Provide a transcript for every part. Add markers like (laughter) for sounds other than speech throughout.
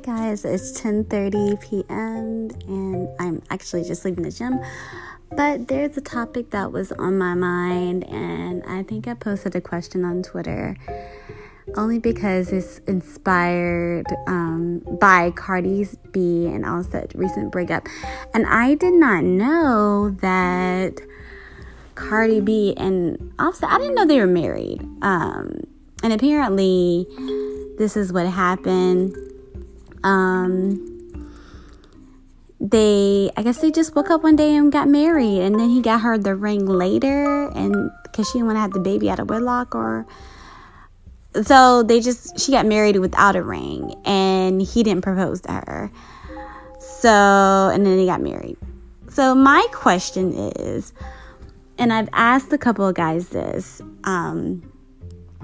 guys, it's 10:30 p.m. and I'm actually just leaving the gym. But there's a topic that was on my mind and I think I posted a question on Twitter only because it's inspired um, by Cardi's B and Offset's recent breakup. And I did not know that Cardi B and Offset, I didn't know they were married. Um, and apparently, this is what happened. Um, they, I guess they just woke up one day and got married, and then he got her the ring later, and because she didn't want to have the baby out of wedlock, or so they just she got married without a ring, and he didn't propose to her. So, and then they got married. So my question is, and I've asked a couple of guys this, um,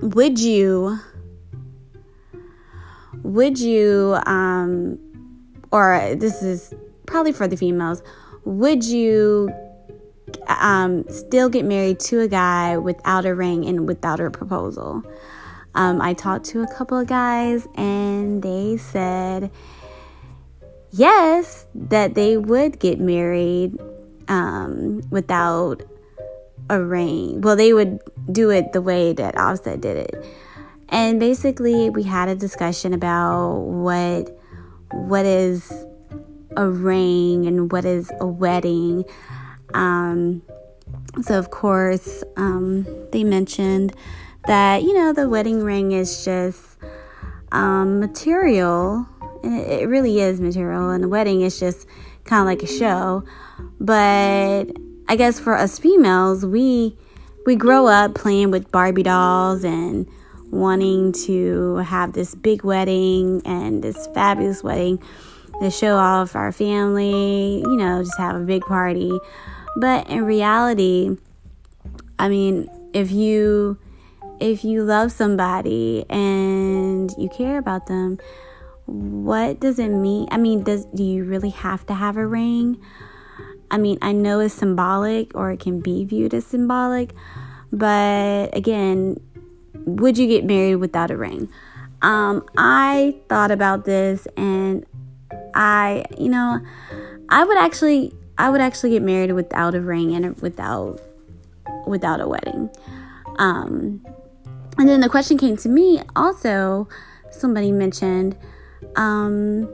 would you would you, um, or this is probably for the females, would you um, still get married to a guy without a ring and without a proposal? Um, I talked to a couple of guys and they said yes, that they would get married um, without a ring. Well, they would do it the way that Offset did it. And basically, we had a discussion about what what is a ring and what is a wedding. Um, so, of course, um, they mentioned that you know the wedding ring is just um, material, and it, it really is material, and the wedding is just kind of like a show. But I guess for us females, we we grow up playing with Barbie dolls and wanting to have this big wedding and this fabulous wedding to show off our family, you know, just have a big party. But in reality, I mean, if you if you love somebody and you care about them, what does it mean? I mean, does do you really have to have a ring? I mean, I know it's symbolic or it can be viewed as symbolic, but again, would you get married without a ring? Um, I thought about this and I, you know, I would actually, I would actually get married without a ring and without, without a wedding. Um, and then the question came to me also, somebody mentioned, um,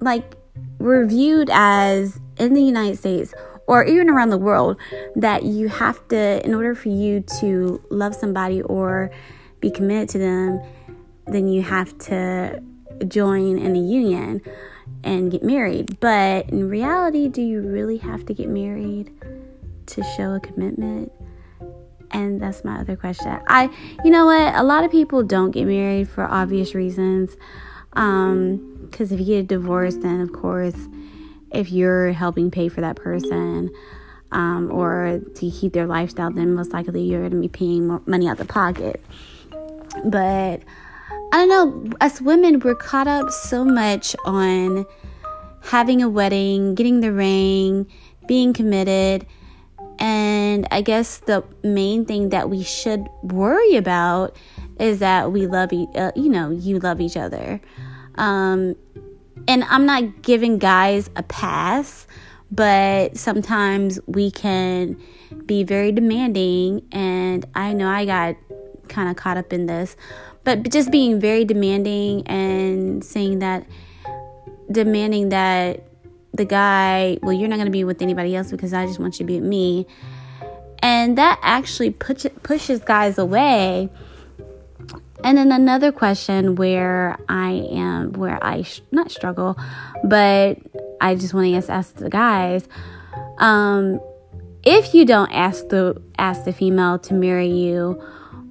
like, we're viewed as in the United States or even around the world that you have to, in order for you to love somebody or be committed to them, then you have to join in a union and get married. But in reality, do you really have to get married to show a commitment? And that's my other question. I, you know what? A lot of people don't get married for obvious reasons. Um, because if you get a divorced, then of course, if you're helping pay for that person, um, or to keep their lifestyle, then most likely you're going to be paying more money out the pocket. But I don't know, as women, we're caught up so much on having a wedding, getting the ring, being committed. And I guess the main thing that we should worry about is that we love, e- uh, you know, you love each other. Um, and I'm not giving guys a pass, but sometimes we can be very demanding. And I know I got kind of caught up in this, but just being very demanding and saying that, demanding that the guy, well, you're not going to be with anybody else because I just want you to be with me. And that actually push, pushes guys away. And then another question where I am, where I sh- not struggle, but I just want to ask the guys, um, if you don't ask the ask the female to marry you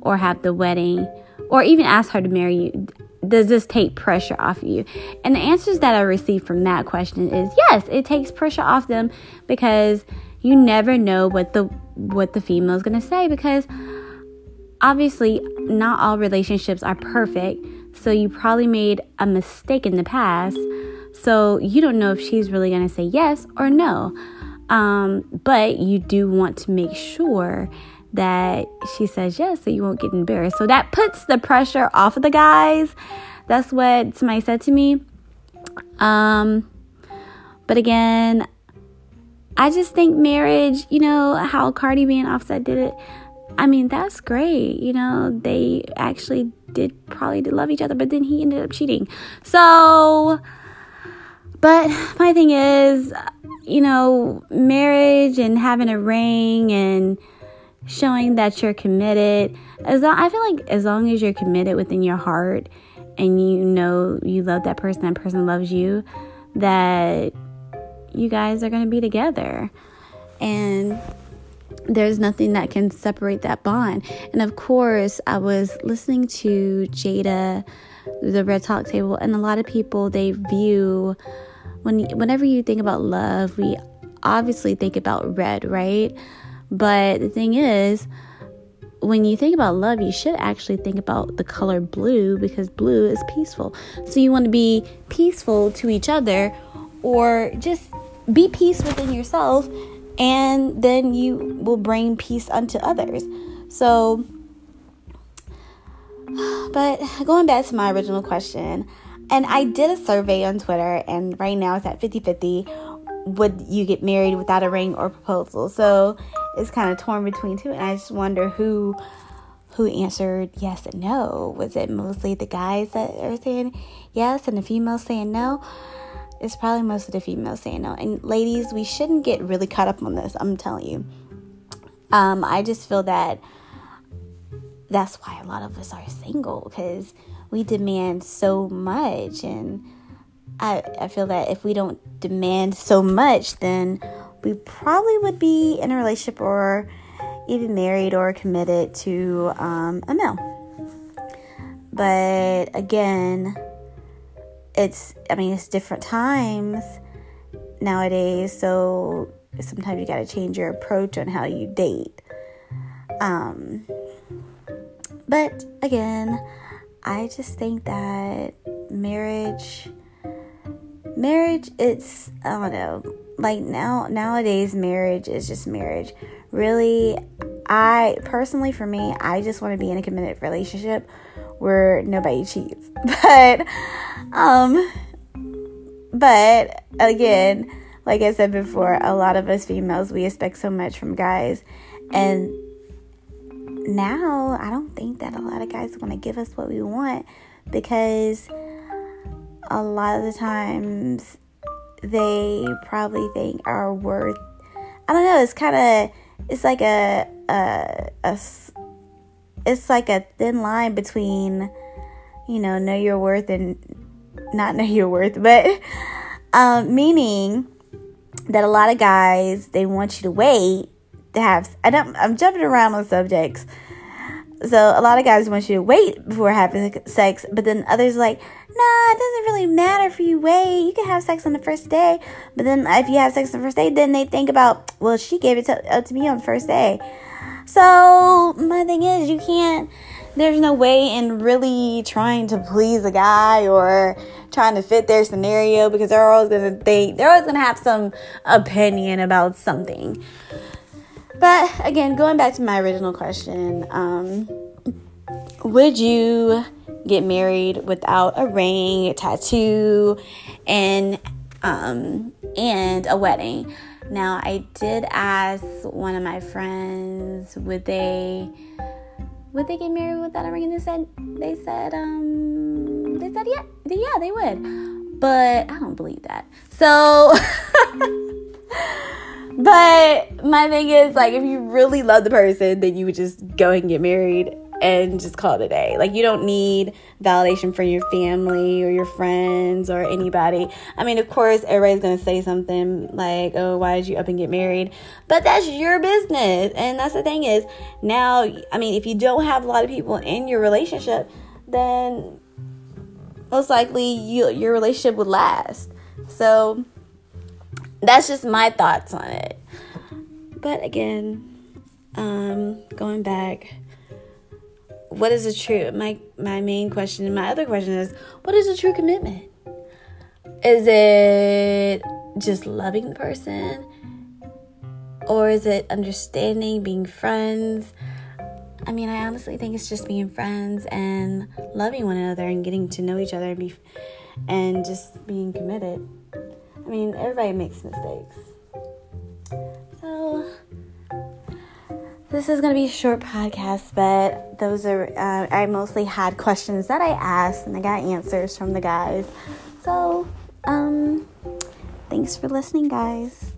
or have the wedding or even ask her to marry you does this take pressure off you? And the answers that i received from that question is yes it takes pressure off them because you never know what the what the female is going to say because obviously not all relationships are perfect. So you probably made a mistake in the past. So you don't know if she's really going to say yes or no. Um, but you do want to make sure that she says yes so you won't get embarrassed. So that puts the pressure off of the guys. That's what somebody said to me. Um, but again, I just think marriage, you know, how Cardi B and Offset did it. I mean, that's great. You know, they actually did probably did love each other, but then he ended up cheating. So, but my thing is, you know, marriage and having a ring and showing that you're committed. As long, I feel like as long as you're committed within your heart and you know you love that person, that person loves you, that you guys are going to be together. And there's nothing that can separate that bond. And of course, I was listening to Jada, the Red Talk Table, and a lot of people they view when whenever you think about love, we obviously think about red, right? But the thing is, when you think about love, you should actually think about the color blue because blue is peaceful. So you want to be peaceful to each other or just be peace within yourself and then you will bring peace unto others. So, (sighs) but going back to my original question, and I did a survey on Twitter, and right now it's at 50 50. Would you get married without a ring or proposal? So it's kind of torn between two, and I just wonder who who answered yes and no. Was it mostly the guys that are saying yes and the females saying no? It's probably most of the females saying no. And ladies, we shouldn't get really caught up on this. I'm telling you. Um, I just feel that that's why a lot of us are single because we demand so much and I, I feel that if we don't demand so much then we probably would be in a relationship or even married or committed to um, a male. But again it's i mean it's different times nowadays so sometimes you got to change your approach on how you date. Um but again i just think that marriage marriage it's i don't know like now nowadays marriage is just marriage really i personally for me i just want to be in a committed relationship where nobody cheats. (laughs) But um but again, like I said before, a lot of us females we expect so much from guys and now I don't think that a lot of guys want to give us what we want because a lot of the times they probably think are worth I don't know, it's kind of it's like a a, a it's like a thin line between, you know, know your worth and not (laughs) know your worth, but um, meaning that a lot of guys they want you to wait to have. I don't. I'm jumping around on subjects. So a lot of guys want you to wait before having sex, but then others like, nah, it doesn't really matter if you wait. You can have sex on the first day, but then if you have sex on the first day, then they think about, well, she gave it to, uh, to me on the first day. So my thing is, you can't. There's no way in really trying to please a guy or trying to fit their scenario because they're always gonna think they're always gonna have some opinion about something. But again, going back to my original question, um, would you get married without a ring, a tattoo, and um, and a wedding? Now, I did ask one of my friends, would they would they get married without a ring? And they said they said um they said yeah yeah they would, but I don't believe that. So. (laughs) but my thing is like if you really love the person then you would just go and get married and just call it a day. Like you don't need validation from your family or your friends or anybody. I mean, of course, everybody's gonna say something like, "Oh, why did you up and get married?" But that's your business, and that's the thing is now. I mean, if you don't have a lot of people in your relationship, then most likely you, your relationship would last. So that's just my thoughts on it. But again, um, going back what is a true my my main question and my other question is what is a true commitment is it just loving the person or is it understanding being friends i mean i honestly think it's just being friends and loving one another and getting to know each other and be and just being committed. I mean, everybody makes mistakes. So, this is going to be a short podcast, but those are, uh, I mostly had questions that I asked and I got answers from the guys. So, um, thanks for listening, guys.